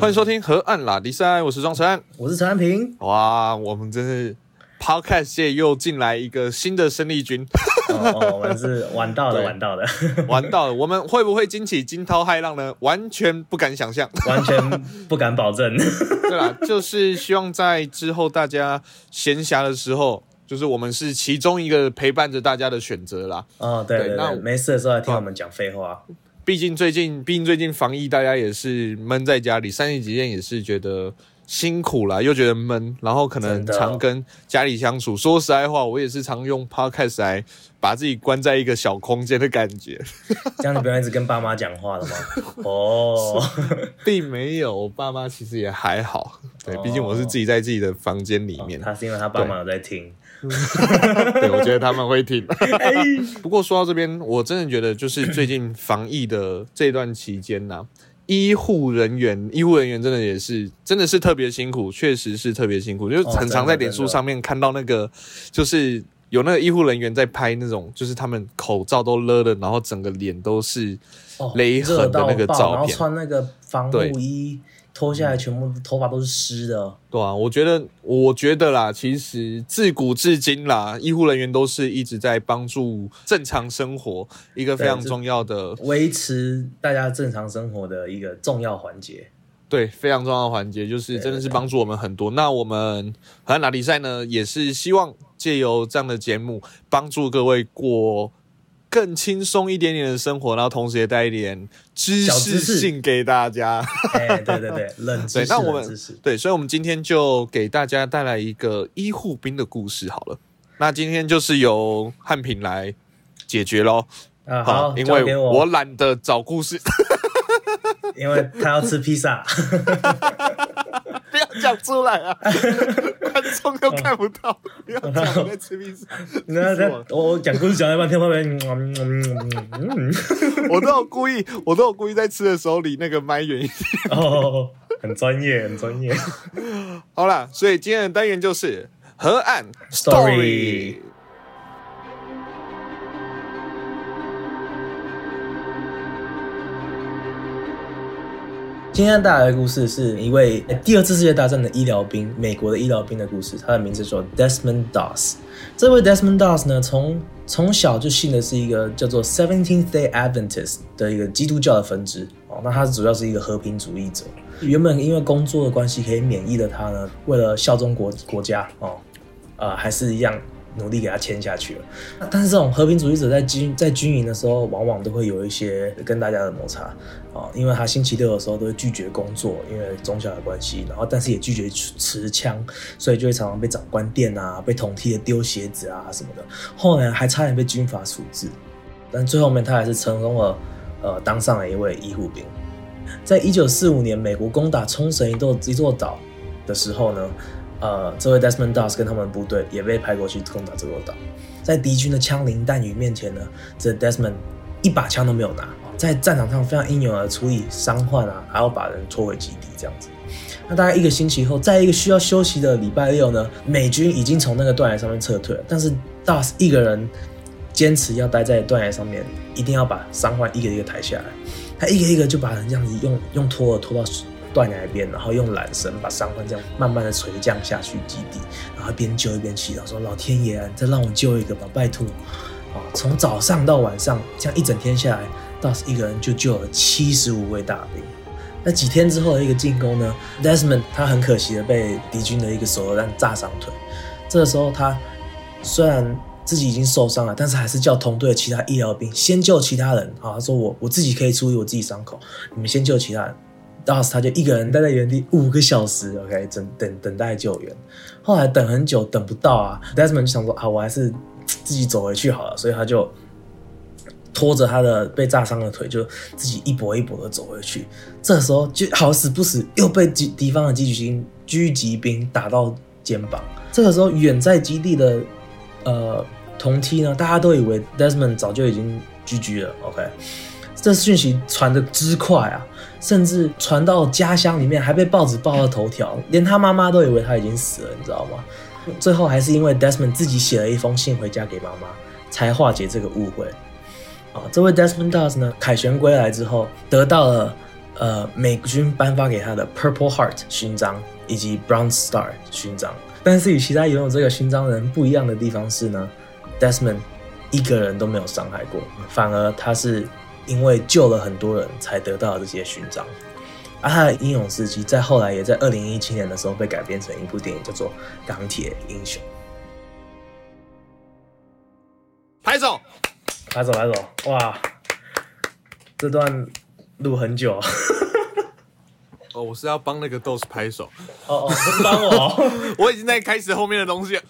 欢迎收听河岸拉迪赛，我是庄晨。我是陈安平。哇，我们真是 Podcast 界又进来一个新的生力军，哦，哦我们是玩到的，对玩到的，玩到了。我们会不会惊起惊涛骇浪呢？完全不敢想象。完全不敢保证。对啦，就是希望在之后大家闲暇的时候，就是我们是其中一个陪伴着大家的选择啦。哦，对对对，对那我没事的时候来听我们讲废话。毕竟最近，毕竟最近防疫，大家也是闷在家里，三级几天也是觉得辛苦啦，又觉得闷，然后可能常跟家里相处。说实在话，我也是常用 podcast 来把自己关在一个小空间的感觉，这样你不要一直跟爸妈讲话了吗？哦，并没有。我爸妈其实也还好，对，哦毕竟我是自己在自己的房间里面。他是因为他爸妈有在听。对，我觉得他们会听。哎 不过说到这边，我真的觉得就是最近防疫的这段期间呐、医护人员，医护人员真的也是，真的是特别辛苦，确实是特别辛苦，就是哦很常在脸书上面看到那个，就是有那个医护人员在拍那种，就是他们口罩都勒了，然后整个脸都是哦勒痕的那个热到爆然后照片。穿那个防对护衣，脱下来全部头发都是湿的。对啊，我觉得，我觉得啦，其实自古至今啦，医护人员都是一直在帮助正常生活一个非常重要的维持大家正常生活的一个重要环节。对，非常重要的环节，就是真的是帮助我们很多。那我们荷兰拉力赛呢，也是希望借由这样的节目，帮助各位过更轻松一点点的生活，然后同时也带一点知识识性给大家。哎，对对对，冷知对，识。对，所以我们今天就给大家带来一个医护兵的故事好了。那今天就是由汉平来解决喽。啊，好，因为我懒得找故事，因为他要吃披萨。不要讲出来啊，观众都看不到。不要讲我在吃披萨，那他气死我我我讲故事讲到一半，听到旁边，嗯嗯嗯嗯我都有故意，我都有故意在吃的时候离那个麦远一点。哦，很专业，很专业。好啦，所以今天的单元就是河岸 Story 今天带来的故事是一位第二次世界大战的医疗兵，美国的医疗兵的故事。他的名字叫 Desmond Doss。这位 Desmond Doss 呢，从从小就信的是一个叫做 Seventeenth Day Adventist 的一个基督教的分支哦。那他主要是一个和平主义者。原本因为工作的关系可以免疫的他呢，为了效忠国国家哦，呃，还是一样努力给他签下去了。但是这种和平主义者在军在军营的时候，往往都会有一些跟大家的摩擦哦，因为他星期六的时候都会拒绝工作，因为宗教的关系，然后但是也拒绝持枪，所以就会常常被长官电啊，被同梯的丢鞋子啊什么的。后来还差点被军法处置，但最后面他还是成功了，呃，当上了一位医护兵。在一九四五年，美国攻打冲绳一座一座岛的时候呢，呃，这位 Desmond Doss 跟他们部队也被派过去攻打这座岛。在敌军的枪林弹雨面前呢，这 Desmond 一把枪都没有拿，在战场上非常英勇的处理伤患啊，还要把人拖回基地这样子。那大概一个星期后，在一个需要休息的礼拜六呢，美军已经从那个断崖上面撤退了，但是 Doss 一个人坚持要待在断崖上面，一定要把伤患一个一个抬下来。他一个一个就把人这样子用用拖拖到断崖边，然后用缆绳把伤患这样慢慢的垂降下去基地，然后边救一边祈祷说：“老天爷，再让我救一个吧，拜托！”啊，从早上到晚上，这样一整天下来，倒是一个人就救了七十五位大兵。那几天之后的一个进攻呢，Desmond 他很可惜的被敌军的一个手榴弹炸伤腿。这个时候他虽然自己已经受伤了，但是还是叫同队的其他医疗兵先救其他人。啊，他说我我自己可以处理我自己伤口，你们先救其他人。当时他就一个人待在原地五个小时，OK，等等等待救援。后来等很久等不到啊，Desmond 就想说啊，我还是自己走回去好了，所以他就拖着他的被炸伤的腿，就自己一跛一跛的走回去。这时候就好死不死又被敌敌方的狙击兵狙击兵打到肩膀。这个时候远在基地的呃同梯呢，大家都以为 Desmond 早就已经狙击了，OK。这讯息传的之快啊，甚至传到家乡里面，还被报纸报了头条，连他妈妈都以为他已经死了，你知道吗？最后还是因为 Desmond 自己写了一封信回家给妈妈，才化解这个误会。啊，这位 Desmond Doss 呢，凯旋归来之后，得到了呃美军颁发给他的 Purple Heart 勋章以及 Brown Star 勋章。但是与其他拥有这个勋章的人不一样的地方是呢，Desmond 一个人都没有伤害过，反而他是因为救了很多人才得到这些勋章。而他的英勇事迹在后来也在二零一七年的时候被改编成一部电影，叫做《钢铁英雄》。拍手，拍手，拍手！哇，这段录很久。哦，我是要帮那个豆子拍手。哦哦，不是帮我，我已经在开始后面的东西了。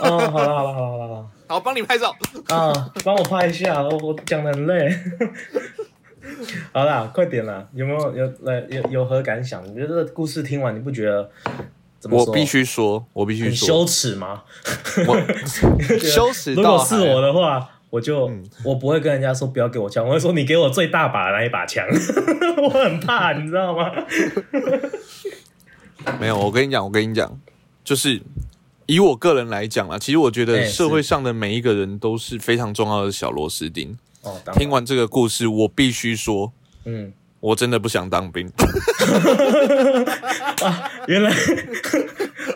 哦，好了好了好了好了，好，帮你拍手。啊，帮我拍一下，我我讲的很累。好啦，快点啦！有没有有来有有何感想？你觉得这个故事听完，你不觉得怎么说？我必须说，我必须说，很羞耻吗？我 羞耻如果是我的话，我就、嗯我不会跟人家说不要给我枪，我会说你给我最大把的那一把枪，我很怕，你知道吗？没有，我跟你讲，我跟你讲，就是以我个人来讲啊，其实我觉哎得社会上的每一个人都是非常重要的小螺丝钉。哦，听完这个故事，我必须说，嗯，我真的不想当兵。原来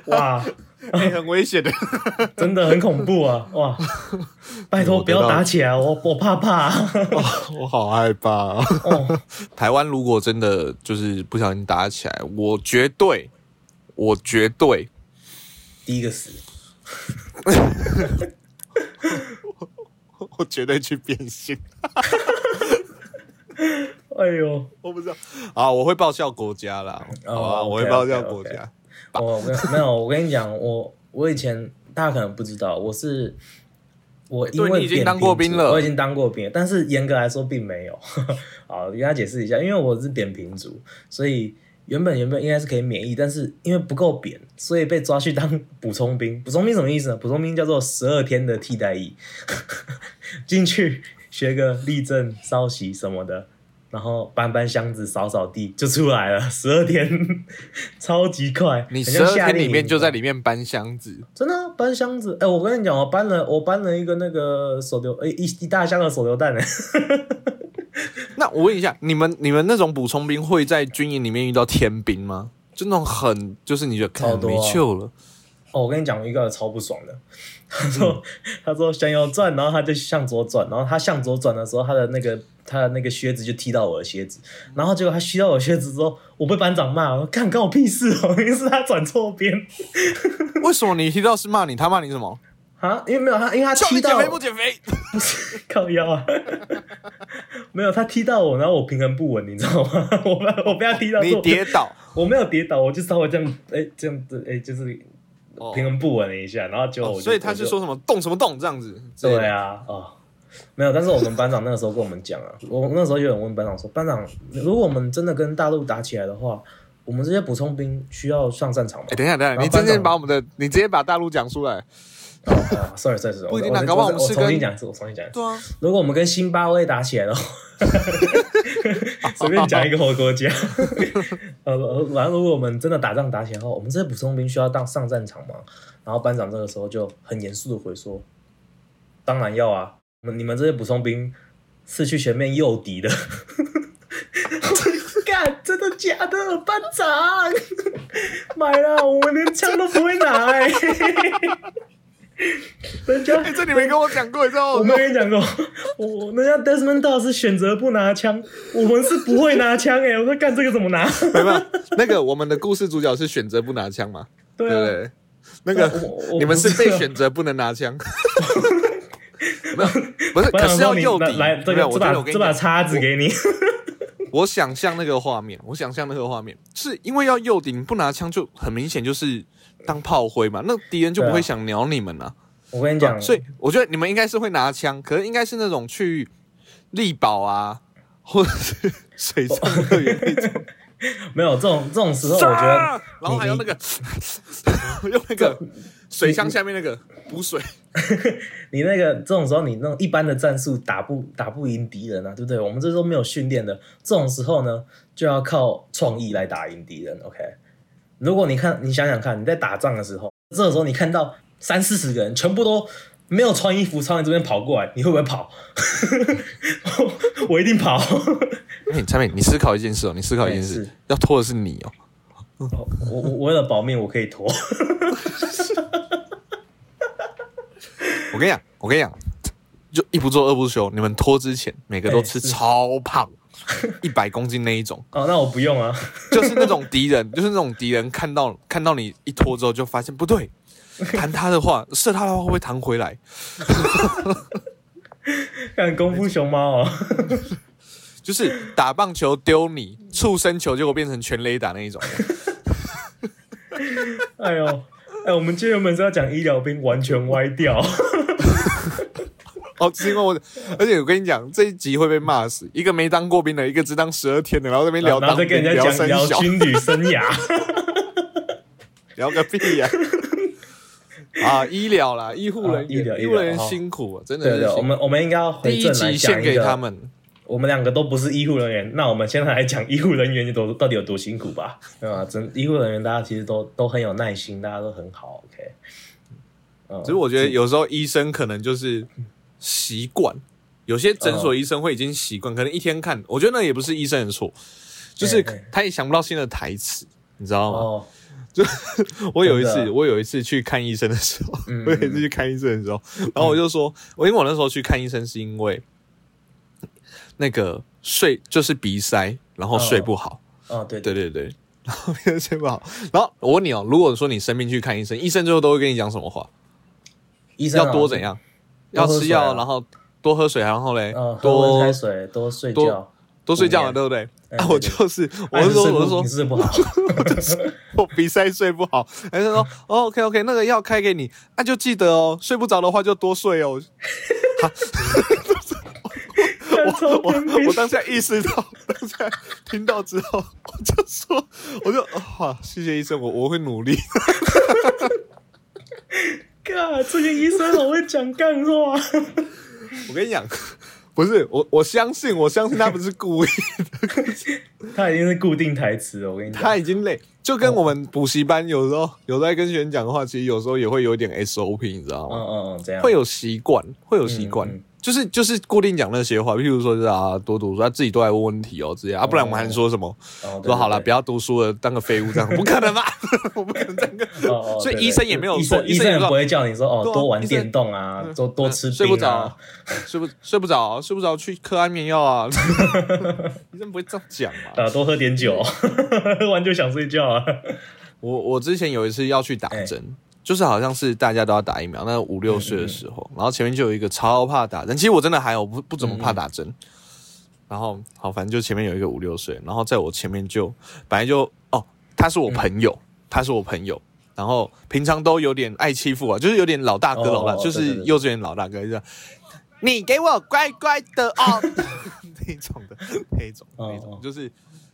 哇，欸 很危险的。真的很恐怖啊！哇，拜托不要打起来，我我怕怕。我好害怕、啊。哦，台湾如果真的就是不小心打起来，我绝对，我绝对，第一个死，我绝对去变性。哎呦，我不知道啊，我会报效国家啦，哦好吧，我会报效国家。我没有没有，我跟你讲，我我以前大家可能不知道，我是我因为你已经当过兵了我已经当过兵了，但是严格来说并没有。好，跟他解释一下，因为我是扁平足，所以原本原本应该是可以免疫，但是因为不够扁，所以被抓去当 补充兵。补充兵什么意思呢？补充兵叫做十二天的替代役，进去学个立正、稍息什么的。然后搬搬箱子、扫扫地就出来了，十二天，超级快。你十二天里面就在里面搬箱子，真的啊、搬箱子，哎、我跟你讲，我搬了，我搬了一个那个手榴，哎、一一大箱的手榴弹呢。那我问一下，你们你们那种补充兵会在军营里面遇到天兵吗？就那种很，就是你觉得看没救了，哦，我跟你讲一个超不爽的，他说、他说向右转，然后他就向左转，然后他向左转的时候，他的那个他的那个靴子就踢到我的靴子，然后结果他踢到我的靴子之后，我被班长骂，我说干干我屁事哦，因为是他转错边 为什么你踢到是骂你？他骂你什么？啊，因为没有他，因为他叫踢到你减肥不减肥？靠腰啊，没有他踢到我，然后我平衡不稳，你知道吗？我被我被他踢到，你跌倒，我没有跌倒，我就稍微这样，哎、这样子，哎、就是哦平衡不稳了一下，然后就、所以他是说什么动什么动这样子？对，啊，哦，没有，但是我们班长那个时候跟我们讲啊，我那时候有人问班长说，班长，如果我们真的跟大陆打起来的话，我们这些补充兵需要上战场吗哎、？等一下，等一下，你直然后班长接把我们的，你直接把大陆讲出来。哦哦，sorry sorry sorry，不一定啊我搞不好我们我是跟重新讲一次，我重新讲一次。对啊，如果我们跟辛巴威打起来的话，随便讲一个火国家，呃，然后如果我们真的打仗打起来的话，我们这些补充兵需要当上战场吗？然后班长这个时候就很严肃的回说：“当然要啊，你们你们这些补充兵是去前面诱敌的。”干，真的假的，班长？买了，我们连枪都不会拿哎、人 家哎、这你没跟我讲过，你知道吗我吗？没跟你讲过，我我人家 Desmond d o 是选择不拿枪，我们是不会拿枪哎、我说干这个怎么拿？没办法，那个我们的故事主角是选择不拿枪嘛，对啊，对不对？那个你们是被选择不能拿枪，没有，不是，可是要诱敌。来这个这把这把叉子给你，我想象那个画面，我想象那个画面，是因为要诱敌，不拿枪就很明显就是当炮灰嘛，那敌人就不会想鸟你们啊。我跟你讲，所以我觉得你们应该是会拿枪，可是应该是那种去力保啊，或者是水上乐园那种。没有这种这种时候，我觉得杀然后还有你那个用那个 水箱下面那个补水，你那个这种时候，你那种一般的战术打不打不赢敌人啊，对不对？我们这都没有训练的，这种时候呢，就要靠创意来打赢敌人。OK，如果你看，你想想看，你在打仗的时候，这个时候你看到三四十个人全部都没有穿衣服朝你这边跑过来，你会不会跑？我 我一定跑。哎，产品，你思考一件事哦，你思考一件事要拖的是你哦。哦我我我为了保命，我可以拖。我跟你讲，我跟你讲，就一不做二不休。你们拖之前，每个都吃超胖，一百公斤那一种，哦，那我不用啊。就是那种敌人，就是那种敌人看到看到你一拖之后，就发现不对，弹他的话，射他的话会不会弹回来？看功夫熊猫哦。就是打棒球丢你，畜生球结果变成全雷打那一种。哎呦，哎，我们今天原本是要讲医疗兵，完全歪掉。哦，是因为我，而且我跟你讲，这一集会被骂死。一个没当过兵的，一个只当十二天的，然后那边聊然后当兵、再跟人家讲聊军旅生涯。聊个屁呀、啊！医疗啦，医护人医疗医护人员辛苦啊，真的对对，是。我们我们应该要回第一正来集讲一个献给他。们。我们两个都不是医护人员，那我们现在来讲医护人员有多到底有多辛苦吧？对吧？真医护人员大家其实都都很有耐心，大家都很好。OK，嗯只是我觉得有时候医生可能就是习惯，有些诊所医生会已经习惯，可能一天看，我觉得那也不是医生的错，就是他也想不到新的台词，你知道吗？哦，我有一次，我有一次去看医生的时候，嗯 我有一次去看医生的时候，然后我就说，我因为我那时候去看医生是因为那个睡就是鼻塞，然后睡不好，哦，对对对对，然后睡不好，然后我问你哦，如果说你生病去看医生，医生最后都会跟你讲什么话？医生要多怎？样？要吃药，然后多喝水，然后嘞，嗯，喝温多开水，多睡觉。多睡觉嘛，对不对？我就是，我哎是说，我是说你，睡不好。我比赛睡不好，还是说、哦、，OK OK，那个药开给你，那、就记得哦，睡不着的话就多睡哦。超我我我当下意识到，当下听到之后，我就说，我就哦好，谢谢医生，我我会努力。God，这个医生好会讲干话。我跟你讲，不是我，我相信，我相信他不是故意的，他已经是固定台词了，我跟你讲。他已经累，就跟我们补习班有时候有在跟学员讲的话，其实有时候也会有点 SOP，你知道吗？嗯嗯嗯，这样会有习惯，会有习惯，嗯嗯就是就是固定讲那些话，譬如说就是啊多读书，他自己都来问问题哦，这样啊，不然我们还说什么？说好了，不要读书了，当个废物这样，不可能吧？我不可能这样跟。哦哦，所以医生也没有医说生医生也不会叫你说哦多玩电动啊，多多吃睡不着，睡不睡不着，睡不着去嗑安眠药啊！医生不会这样讲嘛？啊，多喝点酒，喝完就想睡觉啊。我我之前有一次要去打哎针，就是好像是大家都要打疫苗，那五六岁的时候，然后前面就有一个超怕打针，其实我真的还好，不不怎么怕打针。然后好，反正就前面有一个五六岁，然后在我前面就本来就哦，他是我朋友，他是我朋友，然后平常都有点爱欺负我，就是有点老大哥哦老大，就是幼稚园老大哥，就是你给我乖乖的哦，那种的，那种哦那种哦，就是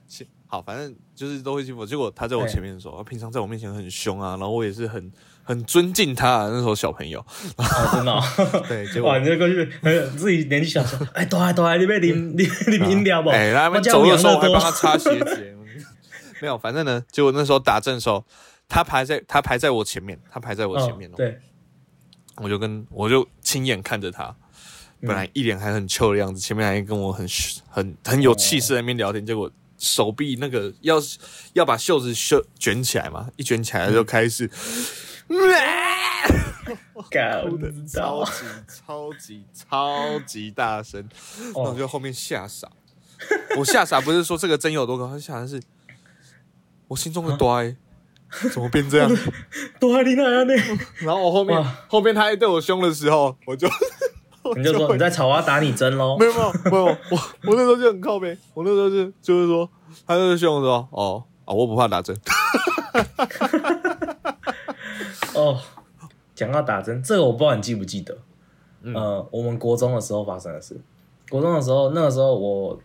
是好，反正就是都会欺负我。结果他在我前面的时候，他平常在我面前很凶啊，然后我也是很很尊敬他、啊。那时候小朋友，哦，真的哦。对，结果哇，你这过去呃自己年纪小说，哎，多来多来，你被淋你 你饮料不？哎，他们走的时候我养乐多还帮他擦鞋子。没有，反正呢，结果那时候打针的时候，他排在他排在我前面，他排在我前面对，我就跟我就亲眼看着他，本来一脸还很臭的样子，前面还跟我很很很有气势在那边聊天，结果手臂那个要要把袖子袖卷起来嘛，一卷起来就开始，干，我哭的。超级超级超级大声，然后就后面吓傻。我吓傻不是说这个针有多高，他吓的是我心中的乖怎么变这样？多来你那样呢？然后我后面后面他还对我凶的时候，我就你就说你在吵，我要打你针喽没。有没有没有，我我那时候就很靠背，我那时候就就是说，他就是凶说，哦啊，我不怕打针，哦，讲到打针，这个我不知道你记不记得？嗯呃，我们国中的时候发生的事。国中的时候，那个时候我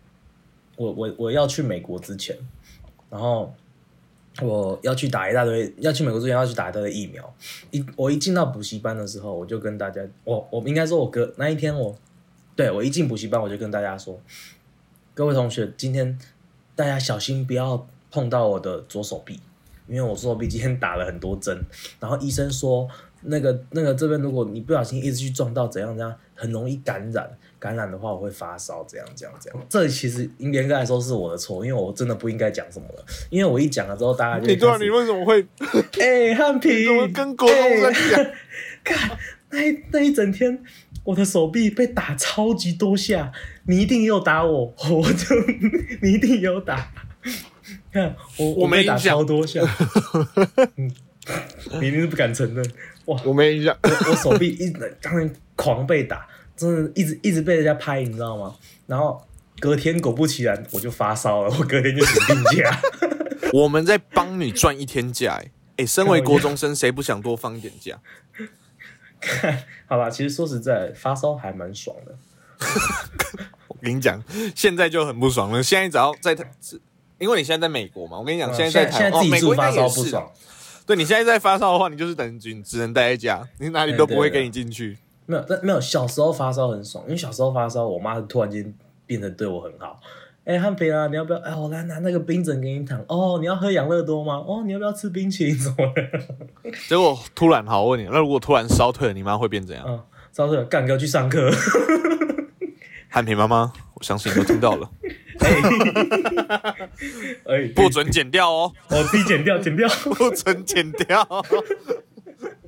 我我我要去美国之前，然后我要去打一大堆，要去美国之前要去打一大堆疫苗。一我一进到补习班的时候，我就跟大家，我我应该说，我隔那一天我，对我一进补习班，我就跟大家说，各位同学，今天大家小心不要碰到我的左手臂，因为我左手臂今天打了很多针，然后医生说那个那个这边如果你不小心一直去撞到怎样怎样，很容易感染，感染的话我会发烧，这样这样这样。这其实严格来说是我的错，因为我真的不应该讲什么了，因为我一讲了之后，大家就你对啊，你为什么会 哎，汉平，怎么跟国中生讲 哎看那一那一整天，我的手臂被打超级多下，你一定也有打我，我就你一定也有打。看我我没打超多下，嗯，你一定是不敢承认。哇，我没印象？我我手臂一直当然狂被打，真的一直一直被人家拍，你知道吗？然后隔天果不其然我就发烧了，我隔天就请病假。我们在帮你赚一天假、欸，哎、身为国中生，谁不想多放一点假？好吧，其实说实在，发烧还蛮爽的。我跟你讲，现在就很不爽了。现在只要在台，因为你现在在美国嘛，我跟你讲，嗯现在在台美国发烧不爽。对你现在在发烧的话，你就是等于只只能待在家，你哪里都不会对对给你进去。没有，但没有。小时候发烧很爽，因为小时候发烧，我妈突然间变得对我很好。哎、汉平啊，你要不要？哎，我来拿那个冰枕给你躺。哦，你要喝养乐多吗？哦，你要不要吃冰淇淋什么的？结果突然好，我问你，那如果突然烧退了，你妈会变怎样？嗯，退了干哥去上课。汉平妈妈，我相信你都听到了，哎，不准剪掉哦，我自己剪掉，剪掉。不准剪掉。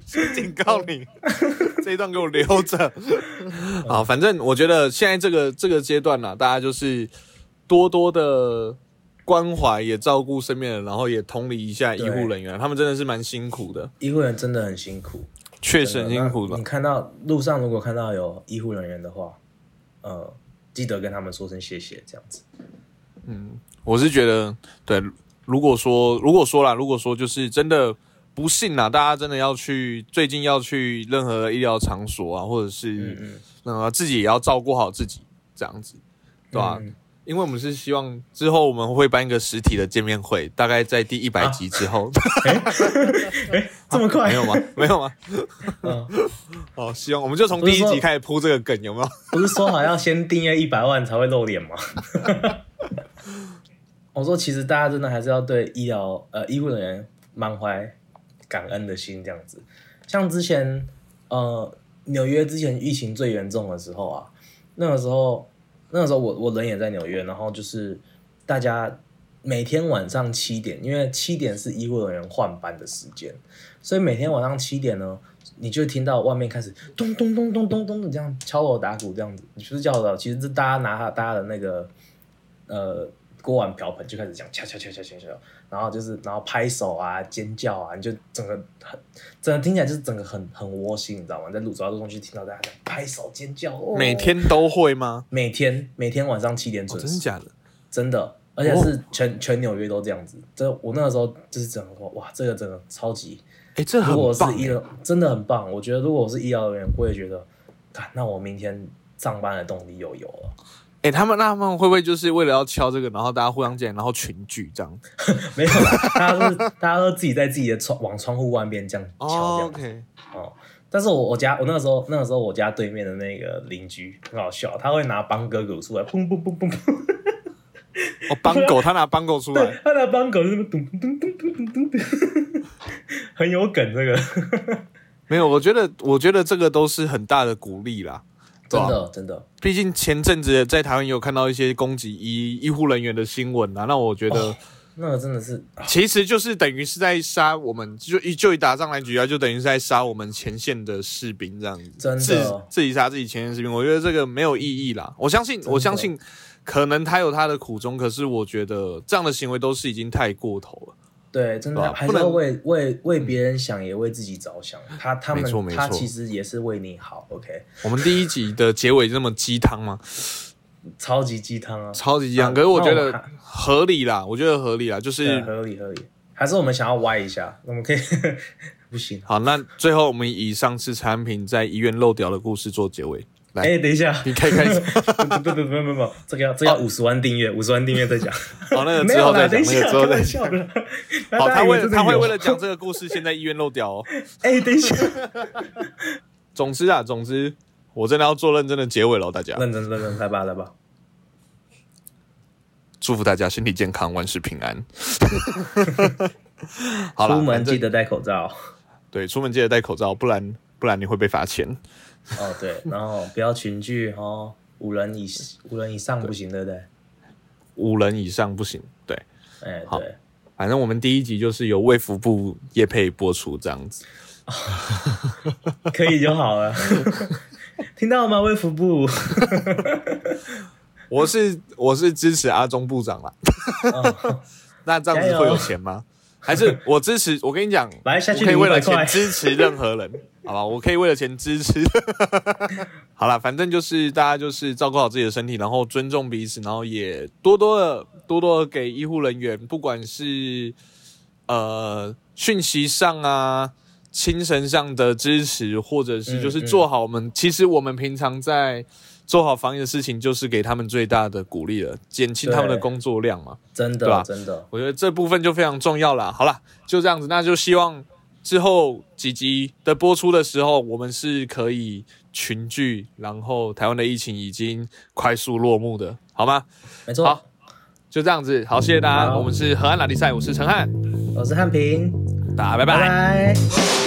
先警告你，这一段给我留着。啊，反正我觉得现在这个这个阶段呢、大家就是多多的关怀，也照顾身边人，然后也同理一下医护人员，他们真的是蛮辛苦的，医护人员真的很辛苦，确实很辛苦的你。看到路上如果看到有医护人员的话，呃，记得跟他们说声谢谢，这样子。嗯我是觉得，对，如果说如果说啦，如果说就是真的不幸啦，大家真的要去最近要去任何的医疗场所啊，或者是嗯嗯，呃自己也要照顾好自己，这样子，对吧、嗯因为我们是希望之后我们会办一个实体的见面会，大概在第一百集之后，这么快？没有吗？没有吗？嗯，哦，希望我们就从第一集开始铺这个梗，有没有？不是说好要先订阅一百万才会露脸吗？我说，其实大家真的还是要对医疗呃医护人员满怀感恩的心，这样子。像之前呃纽约之前疫情最严重的时候啊，那个时候那个时候我我人也在纽约，然后就是大家每天晚上七点，因为七点是医护人员换班的时间，所以每天晚上七点呢，你就听到外面开始咚咚咚咚咚咚的这样敲锣打鼓这样子，你是不是叫的，其实是大家拿大家的那个呃锅碗瓢盆就开始讲敲敲敲敲敲敲，然后就是然后拍手啊尖叫啊，你就整个很整个听起来就是整个很很窝心，你知道吗？在路走到路中去听到大家在拍手尖叫，哦、每天都会吗？每天每天晚上七点哦，准时，真的假的？真的，而且是全、全纽约都这样子。这我那个时候就是整个说，哇，这个真的超级。哎，这很如果我是。医疗，真的很棒。我觉得如果我是医疗人员，我也觉得，看那我明天上班的动力又有了。哎，他们那他们会不会就是为了要敲这个，然后大家互相见，然后群聚这样？没有啦，大家都是大家都自己在自己的窗往窗户外面这样敲这哦样子。，OK，哦，但是我我家我那个时候那个时候我家对面的那个邻居很好笑，他会拿邦哥鼓出来，嘣嘣嘣嘣嘣，哦，邦狗，他拿邦狗出对来，，他拿邦狗就是咚咚咚咚咚咚咚，很有梗这个，没有，我觉得，我觉得这个都是很大的鼓励啦。对真的真的，毕竟前阵子在台湾也有看到一些攻击医医护人员的新闻啊，那我觉得哦那个真的是其实就是等于是在杀我们，就一就以打仗来举啊，就等于是在杀我们前线的士兵这样子，真的。自自己杀自己前线士兵，我觉得这个没有意义啦。我相信，我相信，可能他有他的苦衷，可是我觉得这样的行为都是已经太过头了。对，真的还是要为为为别人想，也为自己着想。他他们他其实也是为你好，OK，我们第一集的结尾这么鸡汤吗？超级鸡汤啊，超级鸡汤，可是我觉得合理啦，我觉得合理啦，就是合理合理。还是我们想要歪一下，我们可以 不行。好。那最后我们以上次产品在医院漏掉的故事做结尾。来，哎，等一下，你可以开始。不不不不不不，这个要这个要五十万订阅，五十万订阅再讲。好，那个之后再讲，那个之后再讲。好，他为了他会为了了讲这个故事，现在医院漏掉哦。哎，等一下，总之啊，总之，我真的要做认真的结尾了，大家。认真认真，来吧来吧。祝福大家身体健康，万事平安。好了，出门记得戴口罩。对，出门记得戴口罩，不然不然你会被罚钱。哦，对，然后不要群聚哦，五人以五人以上不行，对不对？五人以上不行。对，哎，好对，反正我们第一集就是由卫福部业配播出这样子。可以就好了。听到了吗，卫福部？我是我是支持阿中部长啦。哦 那这样子会有钱吗？还是我支持？我跟你讲，来下去可以为了500块钱支持任何人，好吧？我可以为了钱支持。好了，反正就是大家就是照顾好自己的身体，然后尊重彼此，然后也多多的多多的给医护人员，不管是呃讯息上啊、精神上的支持，或者是就是嗯做好我们、其实我们平常在做好防疫的事情，就是给他们最大的鼓励了，减轻他们的工作量嘛。真对吧的真的，我觉得这部分就非常重要了。好了，就这样子，那就希望之后几集的播出的时候，我们是可以群聚，然后台湾的疫情已经快速落幕的，好吗？没错好。就这样子，好，谢谢大家。好我们是河岸拉力赛，我是陈汉，我是汉平，大家拜拜拜拜